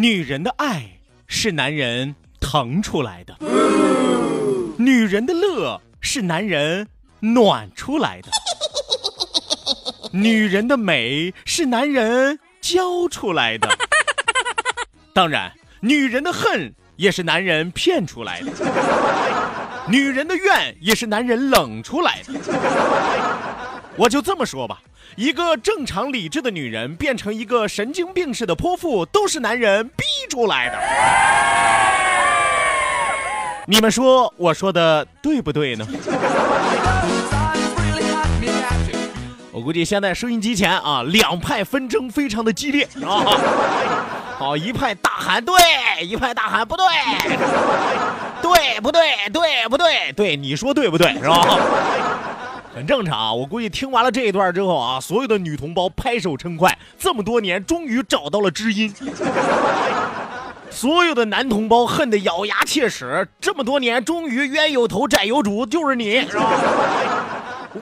女人的爱是男人疼出来的，女人的乐是男人暖出来的，女人的美是男人教出来的，当然，女人的恨也是男人骗出来的，女人的怨也是男人冷出来的。我就这么说吧。一个正常理智的女人变成一个神经病似的泼妇，都是男人逼出来的。你们说我说的对不对呢？我估计现在收音机前啊，两派纷争非常的激烈啊。好，一派大喊对，一派大喊不对，对不对？对不对？对，你说对不对？是吧？很正常啊，我估计听完了这一段之后啊，所有的女同胞拍手称快，这么多年终于找到了知音。所有的男同胞恨得咬牙切齿，这么多年终于冤有头债有主，就是你，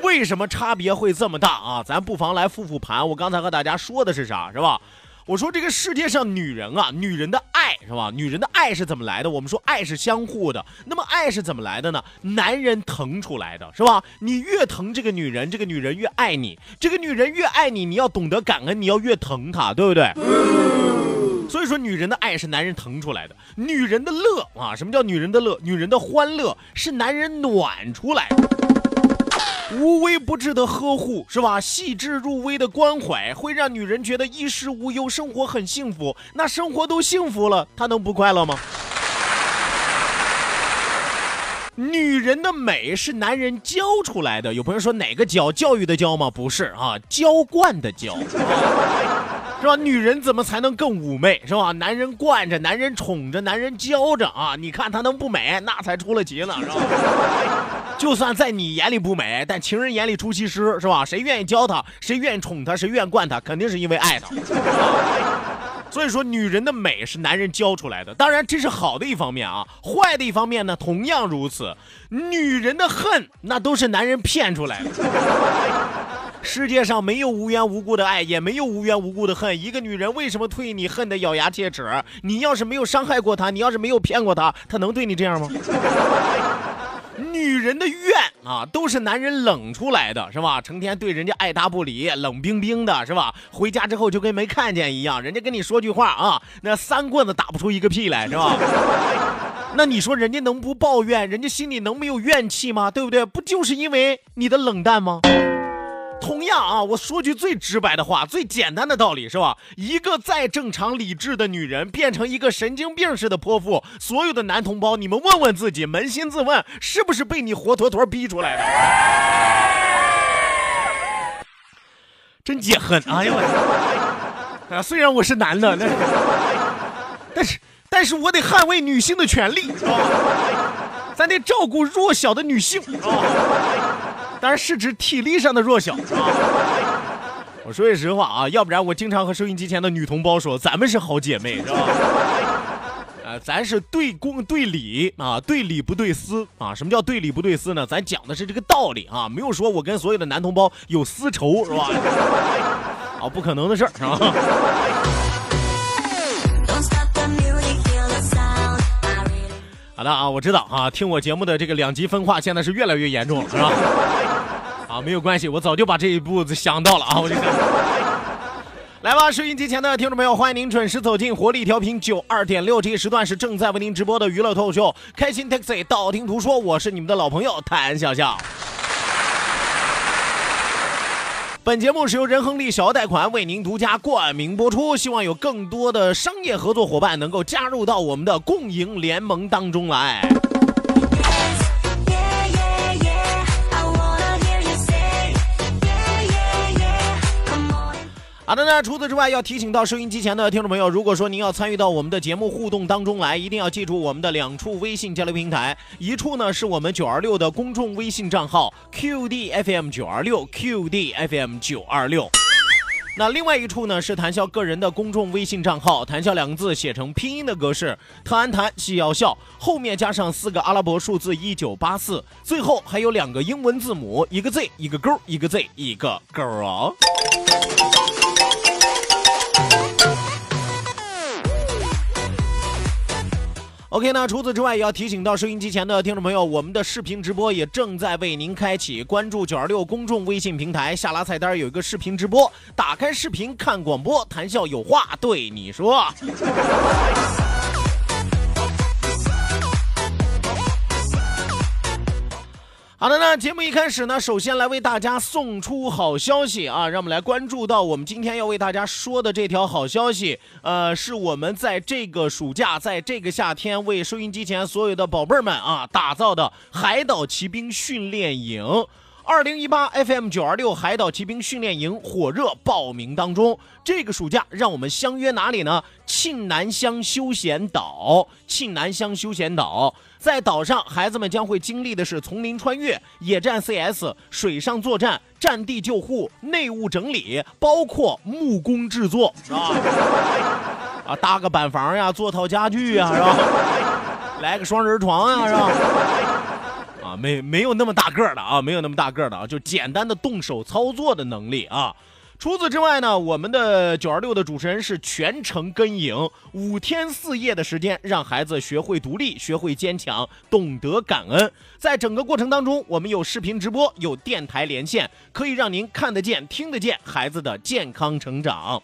为什么差别会这么大啊？咱不妨来复复盘，我刚才和大家说的是啥，是吧？我说这个世界上女人啊，女人的爱是吧？女人的爱是怎么来的？我们说爱是相互的，那么爱是怎么来的呢？男人疼出来的是吧？你越疼这个女人，这个女人越爱你；这个女人越爱你，你要懂得感恩，你要越疼她，对不对？所以说，女人的爱是男人疼出来的，女人的乐啊，什么叫女人的乐？女人的欢乐是男人暖出来的。无微不至的呵护是吧？细致入微的关怀会让女人觉得衣食无忧，生活很幸福。那生活都幸福了，她能不快乐吗？女人的美是男人教出来的。有朋友说哪个教？教育的教吗？不是啊，娇惯的娇。是吧？女人怎么才能更妩媚？是吧？男人惯着，男人宠着，男人教着啊！你看她能不美？那才出了奇呢，是吧？就算在你眼里不美，但情人眼里出西施，是吧？谁愿意教她？谁愿意宠她？谁愿意惯她？肯定是因为爱她。所以说，女人的美是男人教出来的。当然，这是好的一方面啊。坏的一方面呢，同样如此。女人的恨，那都是男人骗出来的。世界上没有无缘无故的爱，也没有无缘无故的恨。一个女人为什么对你恨得咬牙切齿？你要是没有伤害过她，你要是没有骗过她，她能对你这样吗？女人的怨啊，都是男人冷出来的，是吧？成天对人家爱答不理，冷冰冰的，是吧？回家之后就跟没看见一样。人家跟你说句话啊，那三棍子打不出一个屁来，是吧？那你说人家能不抱怨？人家心里能没有怨气吗？对不对？不就是因为你的冷淡吗？同样啊，我说句最直白的话，最简单的道理是吧？一个再正常理智的女人变成一个神经病似的泼妇，所有的男同胞，你们问问自己，扪心自问，是不是被你活脱脱逼出来的？真解恨！哎呦我，啊，虽然我是男的，但是但是我得捍卫女性的权利，是吧？咱得照顾弱小的女性啊，当然是指体力上的弱小啊。我说句实话啊，要不然我经常和收音机前的女同胞说，咱们是好姐妹，是吧？呃，咱是对公对理啊，对理不对私啊。什么叫对理不对私呢？咱讲的是这个道理啊，没有说我跟所有的男同胞有私仇，是吧？啊，不可能的事儿，是吧？好的啊，我知道啊，听我节目的这个两极分化现在是越来越严重了，是吧？啊，没有关系，我早就把这一步子想到了啊，我就想。来吧，收音机前的听众朋友，欢迎您准时走进活力调频九二点六，这一时段是正在为您直播的娱乐脱口秀《开心 Taxi》，道听途说，我是你们的老朋友谭笑笑。本节目是由仁恒利小额贷款为您独家冠名播出，希望有更多的商业合作伙伴能够加入到我们的共赢联盟当中来。好的呢，除此之外，要提醒到收音机前的听众朋友，如果说您要参与到我们的节目互动当中来，一定要记住我们的两处微信交流平台，一处呢是我们九二六的公众微信账号 QDFM 九二六 QDFM 九二六，那另外一处呢是谈笑个人的公众微信账号，谈笑两个字写成拼音的格式，特安谈戏要笑，后面加上四个阿拉伯数字一九八四，最后还有两个英文字母，一个 Z 一个勾，一个 Z 一个勾啊。OK，那除此之外，也要提醒到收音机前的听众朋友，我们的视频直播也正在为您开启。关注九二六公众微信平台，下拉菜单有一个视频直播，打开视频看广播，谈笑有话对你说。好的，那节目一开始呢，首先来为大家送出好消息啊，让我们来关注到我们今天要为大家说的这条好消息。呃，是我们在这个暑假，在这个夏天，为收音机前所有的宝贝儿们啊打造的海岛骑兵训练营。二零一八 FM 九二六海岛骑兵训练营火热报名当中，这个暑假让我们相约哪里呢？沁南乡休闲岛。沁南乡休闲岛，在岛上，孩子们将会经历的是丛林穿越、野战 CS、水上作战、战地救护、内务整理，包括木工制作，是吧？啊，搭个板房呀，做套家具呀，是吧？来个双人床呀，是吧？没没有那么大个儿的啊，没有那么大个儿的啊，就简单的动手操作的能力啊。除此之外呢，我们的九二六的主持人是全程跟营，五天四夜的时间，让孩子学会独立，学会坚强，懂得感恩。在整个过程当中，我们有视频直播，有电台连线，可以让您看得见、听得见孩子的健康成长。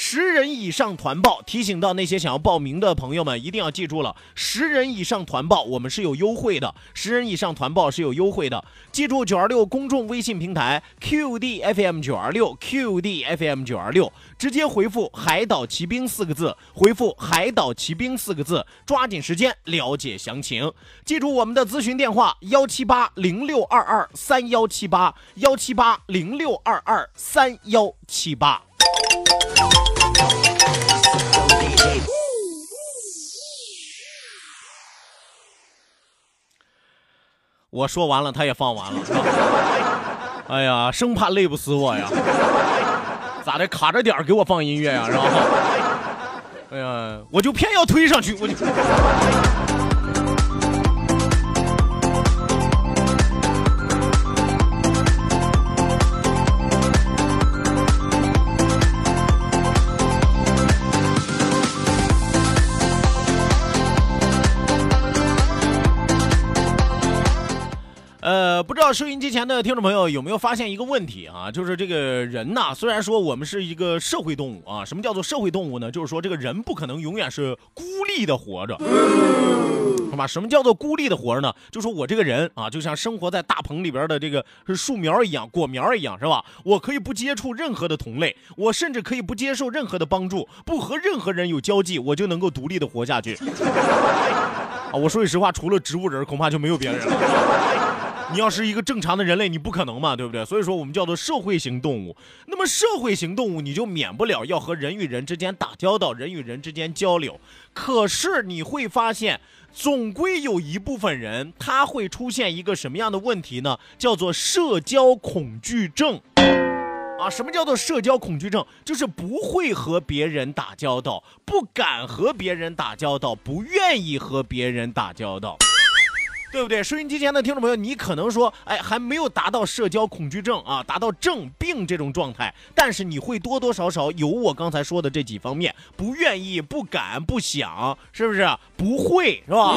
十人以上团报，提醒到那些想要报名的朋友们，一定要记住了，十人以上团报我们是有优惠的，十人以上团报是有优惠的。记住九二六公众微信平台 QDFM 九二六 QDFM 九二六，直接回复“海岛骑兵”四个字，回复“海岛骑兵”四个字，抓紧时间了解详情。记住我们的咨询电话：幺七八零六二二三幺七八，幺七八零六二二三幺七八。我说完了，他也放完了。哎呀，生怕累不死我呀！咋的？卡着点给我放音乐呀，是吧？哎呀，我就偏要推上去，我就。不知道收音机前的听众朋友有没有发现一个问题啊？就是这个人呐，虽然说我们是一个社会动物啊，什么叫做社会动物呢？就是说这个人不可能永远是孤立的活着，好吧？什么叫做孤立的活着呢？就说我这个人啊，就像生活在大棚里边的这个树苗一样，果苗一样，是吧？我可以不接触任何的同类，我甚至可以不接受任何的帮助，不和任何人有交际，我就能够独立的活下去。啊，我说句实话，除了植物人，恐怕就没有别人了。你要是一个正常的人类，你不可能嘛，对不对？所以说我们叫做社会型动物。那么社会型动物，你就免不了要和人与人之间打交道，人与人之间交流。可是你会发现，总归有一部分人他会出现一个什么样的问题呢？叫做社交恐惧症。啊，什么叫做社交恐惧症？就是不会和别人打交道，不敢和别人打交道，不愿意和别人打交道。对不对？收音机前的听众朋友，你可能说，哎，还没有达到社交恐惧症啊，达到症病这种状态，但是你会多多少少有我刚才说的这几方面，不愿意、不敢、不想，是不是？不会是吧？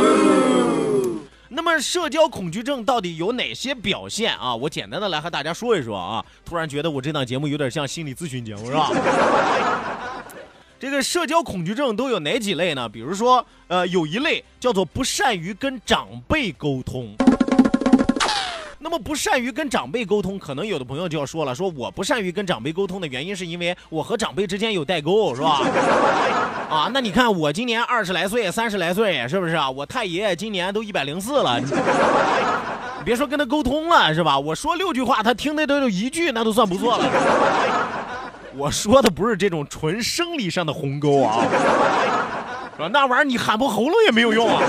那么社交恐惧症到底有哪些表现啊？我简单的来和大家说一说啊。突然觉得我这档节目有点像心理咨询节目，是吧？这个社交恐惧症都有哪几类呢？比如说，呃，有一类叫做不善于跟长辈沟通。那么不善于跟长辈沟通，可能有的朋友就要说了，说我不善于跟长辈沟通的原因是因为我和长辈之间有代沟，是吧？啊，那你看我今年二十来岁、三十来岁，是不是啊？我太爷爷今年都一百零四了，你别说跟他沟通了，是吧？我说六句话，他听的都有一句，那都算不错了。我说的不是这种纯生理上的鸿沟啊，是吧？那玩意儿你喊破喉咙也没有用啊。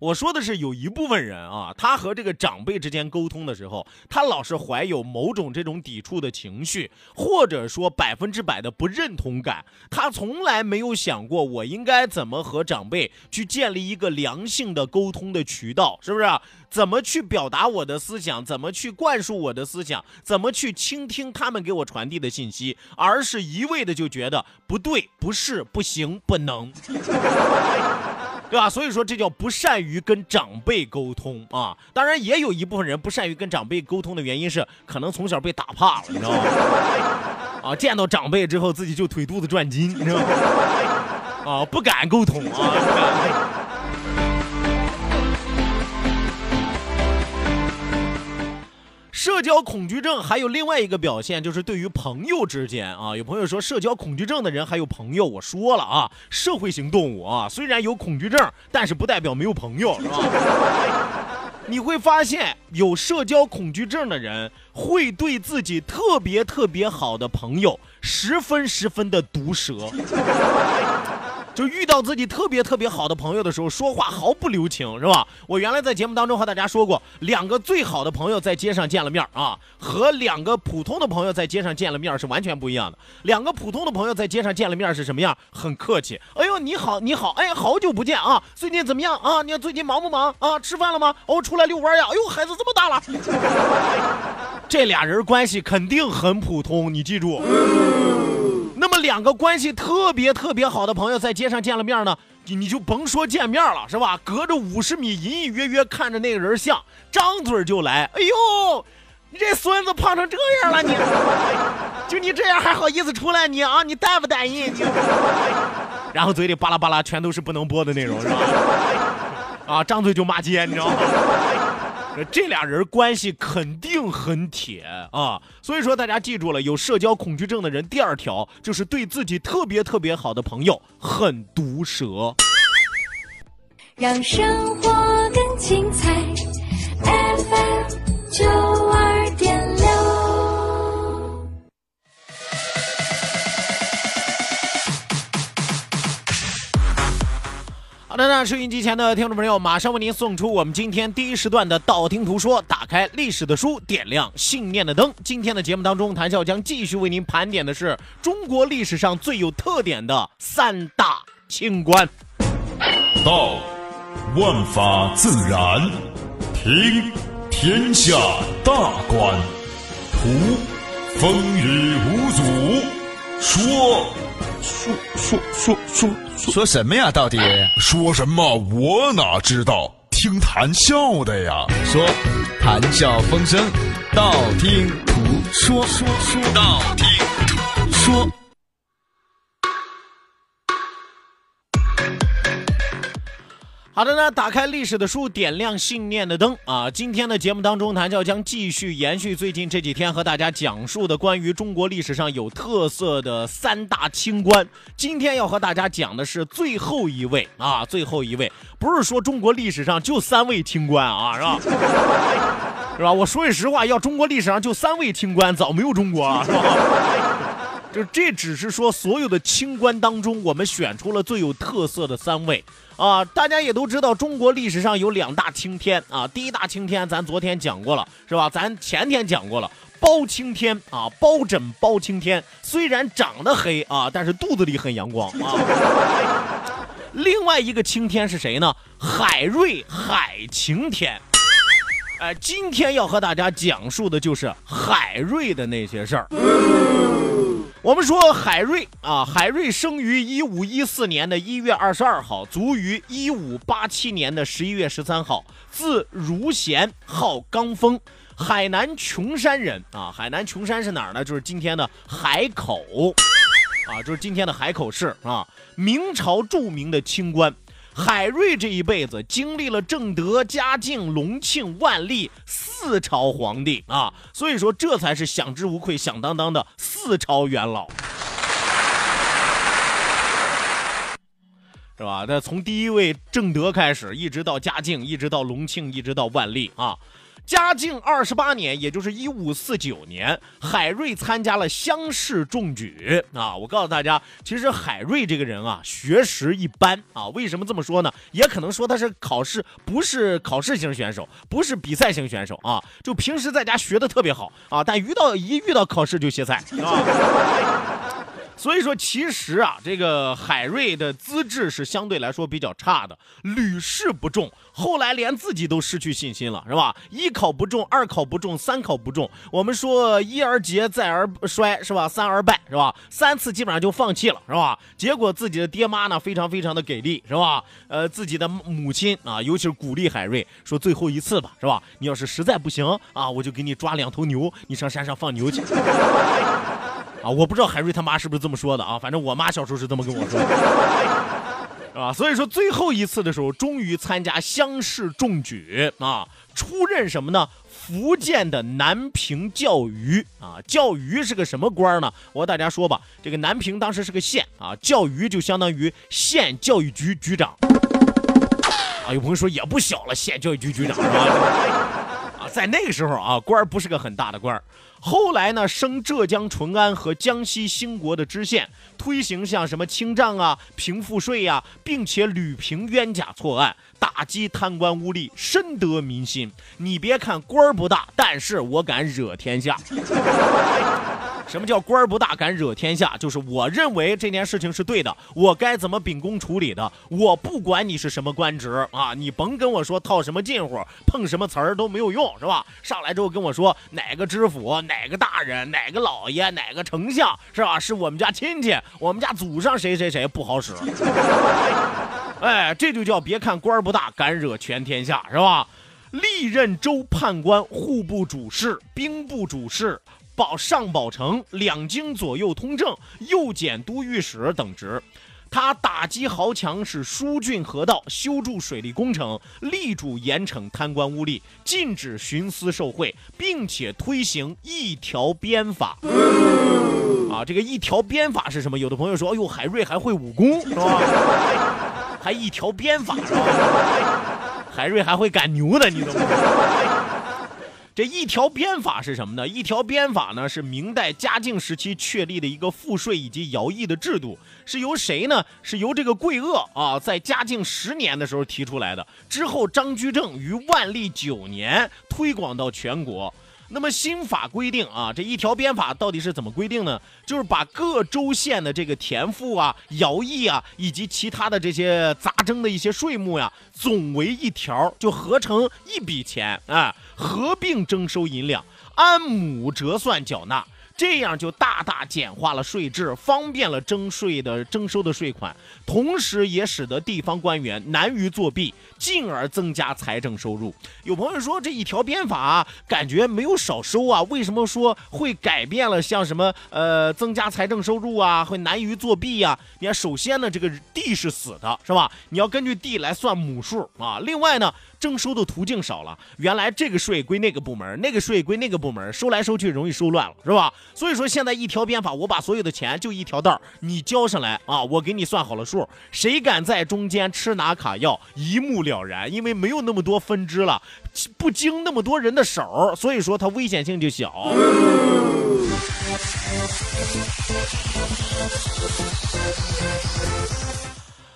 我说的是有一部分人啊，他和这个长辈之间沟通的时候，他老是怀有某种这种抵触的情绪，或者说百分之百的不认同感。他从来没有想过我应该怎么和长辈去建立一个良性的沟通的渠道，是不是？怎么去表达我的思想？怎么去灌输我的思想？怎么去倾听他们给我传递的信息？而是一味的就觉得不对、不是、不行、不能。对吧？所以说这叫不善于跟长辈沟通啊。当然，也有一部分人不善于跟长辈沟通的原因是，可能从小被打怕了，你知道吗？啊，见到长辈之后自己就腿肚子转筋，你知道吗？啊，不敢沟通啊。社交恐惧症还有另外一个表现，就是对于朋友之间啊，有朋友说社交恐惧症的人还有朋友，我说了啊，社会型动物啊，虽然有恐惧症，但是不代表没有朋友，是吧？你会发现，有社交恐惧症的人会对自己特别特别好的朋友十分十分的毒舌。就遇到自己特别特别好的朋友的时候，说话毫不留情，是吧？我原来在节目当中和大家说过，两个最好的朋友在街上见了面啊，和两个普通的朋友在街上见了面是完全不一样的。两个普通的朋友在街上见了面是什么样？很客气，哎呦你好你好，哎好久不见啊，最近怎么样啊？你最近忙不忙啊？吃饭了吗？哦，出来遛弯呀？哎呦孩子这么大了，这俩人关系肯定很普通，你记住。那么两个关系特别特别好的朋友在街上见了面呢，你你就甭说见面了，是吧？隔着五十米，隐隐约约看着那个人像，张嘴就来。哎呦，你这孙子胖成这样了，你就你这样还好意思出来？你啊，你带不带劲？你然后嘴里巴拉巴拉全都是不能播的内容，是吧？啊，张嘴就骂街，你知道吗？这俩人关系肯定很铁啊，所以说大家记住了，有社交恐惧症的人，第二条就是对自己特别特别好的朋友很毒舌。让生活更精彩，FM 九二好的，那收音机前的听众朋友，马上为您送出我们今天第一时段的道听途说，打开历史的书，点亮信念的灯。今天的节目当中，谭笑将继续为您盘点的是中国历史上最有特点的三大清官。道，万法自然；听，天下大观；图，风雨无阻；说，说说说说说什么呀？到底说什么？我哪知道？听谈笑的呀。说谈笑风生，道听途说，说说道听途说。好的呢，打开历史的书，点亮信念的灯啊！今天的节目当中，谭笑将继续延续最近这几天和大家讲述的关于中国历史上有特色的三大清官。今天要和大家讲的是最后一位啊，最后一位，不是说中国历史上就三位清官啊，是吧？是吧？我说句实话，要中国历史上就三位清官，早没有中国了，是吧？就这只是说所有的清官当中，我们选出了最有特色的三位啊！大家也都知道，中国历史上有两大青天啊，第一大青天咱昨天讲过了，是吧？咱前天讲过了，包青天啊，包拯包青天，虽然长得黑啊，但是肚子里很阳光啊。另外一个青天是谁呢？海瑞海晴天。哎，今天要和大家讲述的就是海瑞的那些事儿。我们说海瑞啊，海瑞生于一五一四年的一月二十二号，卒于一五八七年的十一月十三号，字如贤，号刚峰，海南琼山人啊。海南琼山是哪儿呢？就是今天的海口啊，就是今天的海口市啊。明朝著名的清官。海瑞这一辈子经历了正德、嘉靖、隆庆、万历四朝皇帝啊，所以说这才是享之无愧、响当当的四朝元老，是吧？那从第一位正德开始，一直到嘉靖，一直到隆庆，一直到万历啊。嘉靖二十八年，也就是一五四九年，海瑞参加了乡试中举啊！我告诉大家，其实海瑞这个人啊，学识一般啊。为什么这么说呢？也可能说他是考试不是考试型选手，不是比赛型选手啊。就平时在家学的特别好啊，但遇到一遇到考试就歇菜啊。所以说，其实啊，这个海瑞的资质是相对来说比较差的，屡试不中，后来连自己都失去信心了，是吧？一考不中，二考不中，三考不中。我们说一而竭，再而衰，是吧？三而败，是吧？三次基本上就放弃了，是吧？结果自己的爹妈呢，非常非常的给力，是吧？呃，自己的母亲啊，尤其是鼓励海瑞说最后一次吧，是吧？你要是实在不行啊，我就给你抓两头牛，你上山上放牛去。啊，我不知道海瑞他妈是不是这么说的啊，反正我妈小时候是这么跟我说，是吧？所以说最后一次的时候，终于参加乡试中举啊，出任什么呢？福建的南平教育啊，教育是个什么官呢？我和大家说吧，这个南平当时是个县啊，教育就相当于县教育局局长啊。有朋友说也不小了，县教育局局长是吧？在那个时候啊，官儿不是个很大的官儿后来呢，升浙江淳安和江西兴国的知县，推行像什么清账啊、平赋税呀，并且屡平冤假错案，打击贪官污吏，深得民心。你别看官儿不大，但是我敢惹天下。什么叫官儿不大敢惹天下？就是我认为这件事情是对的，我该怎么秉公处理的，我不管你是什么官职啊，你甭跟我说套什么近乎，碰什么词儿都没有用，是吧？上来之后跟我说哪个知府、哪个大人、哪个老爷、哪个丞相，是吧？是我们家亲戚，我们家祖上谁谁谁不好使。哎，这就叫别看官儿不大，敢惹全天下，是吧？历任州判官、户部主事、兵部主事。保上保城、两京左右通政、右检都御史等职，他打击豪强，是疏浚河道、修筑水利工程，力主严惩贪官污吏，禁止徇私受贿，并且推行一条鞭法。啊，这个一条鞭法是什么？有的朋友说，哎呦，海瑞还会武功是吧？还一条鞭法是吧？海瑞还会赶牛呢，你懂吗？这一条鞭法是什么呢？一条鞭法呢是明代嘉靖时期确立的一个赋税以及徭役的制度，是由谁呢？是由这个桂萼啊，在嘉靖十年的时候提出来的，之后张居正于万历九年推广到全国。那么新法规定啊，这一条鞭法到底是怎么规定呢？就是把各州县的这个田赋啊、徭役啊，以及其他的这些杂征的一些税目呀，总为一条，就合成一笔钱啊，合并征收银两，按亩折算缴纳。这样就大大简化了税制，方便了征税的征收的税款，同时也使得地方官员难于作弊，进而增加财政收入。有朋友说这一条鞭法感觉没有少收啊，为什么说会改变了？像什么呃增加财政收入啊，会难于作弊呀？你看，首先呢，这个地是死的，是吧？你要根据地来算亩数啊。另外呢。征收的途径少了，原来这个税归那个部门，那个税归那个部门，收来收去容易收乱了，是吧？所以说现在一条鞭法，我把所有的钱就一条道，你交上来啊，我给你算好了数，谁敢在中间吃拿卡要，一目了然，因为没有那么多分支了，不经那么多人的手，所以说它危险性就小。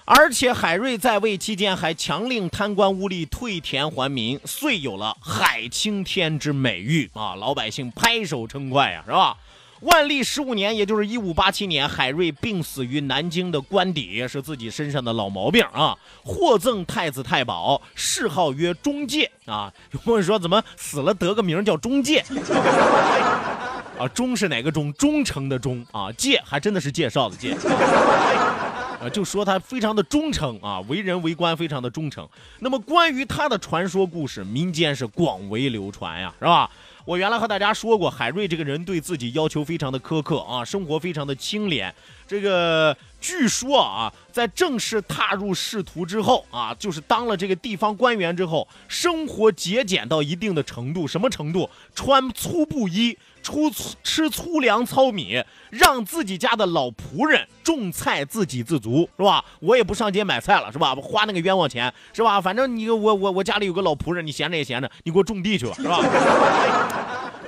而且海瑞在位期间还强令贪官污吏退田还民，遂有了海青天之美誉啊！老百姓拍手称快呀，是吧？万历十五年，也就是一五八七年，海瑞病死于南京的官邸，是自己身上的老毛病啊。获赠太子太保，谥号曰中介啊。有朋友说，怎么死了得个名叫中介？啊，忠是哪个忠？忠诚的忠啊，介还真的是介绍的介。就说他非常的忠诚啊，为人为官非常的忠诚。那么关于他的传说故事，民间是广为流传呀，是吧？我原来和大家说过，海瑞这个人对自己要求非常的苛刻啊，生活非常的清廉。这个据说啊，在正式踏入仕途之后啊，就是当了这个地方官员之后，生活节俭到一定的程度，什么程度？穿粗布衣。出吃粗粮糙米，让自己家的老仆人种菜，自给自足，是吧？我也不上街买菜了，是吧？花那个冤枉钱，是吧？反正你我我我家里有个老仆人，你闲着也闲着，你给我种地去吧，是吧？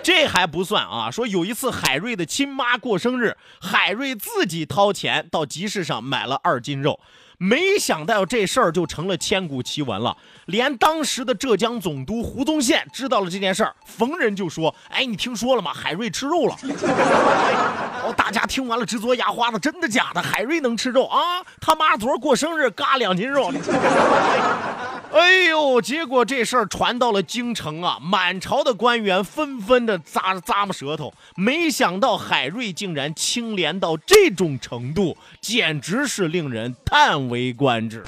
这还不算啊！说有一次海瑞的亲妈过生日，海瑞自己掏钱到集市上买了二斤肉。没想到这事儿就成了千古奇闻了，连当时的浙江总督胡宗宪知道了这件事儿，逢人就说：“哎，你听说了吗？海瑞吃肉了。” 哦，大家听完了直嘬牙花子，真的假的？海瑞能吃肉啊？他妈昨儿过生日，嘎两斤肉。哎呦，结果这事儿传到了京城啊，满朝的官员纷纷的咂咂摸舌头，没想到海瑞竟然清廉到这种程度，简直是令人叹为观止。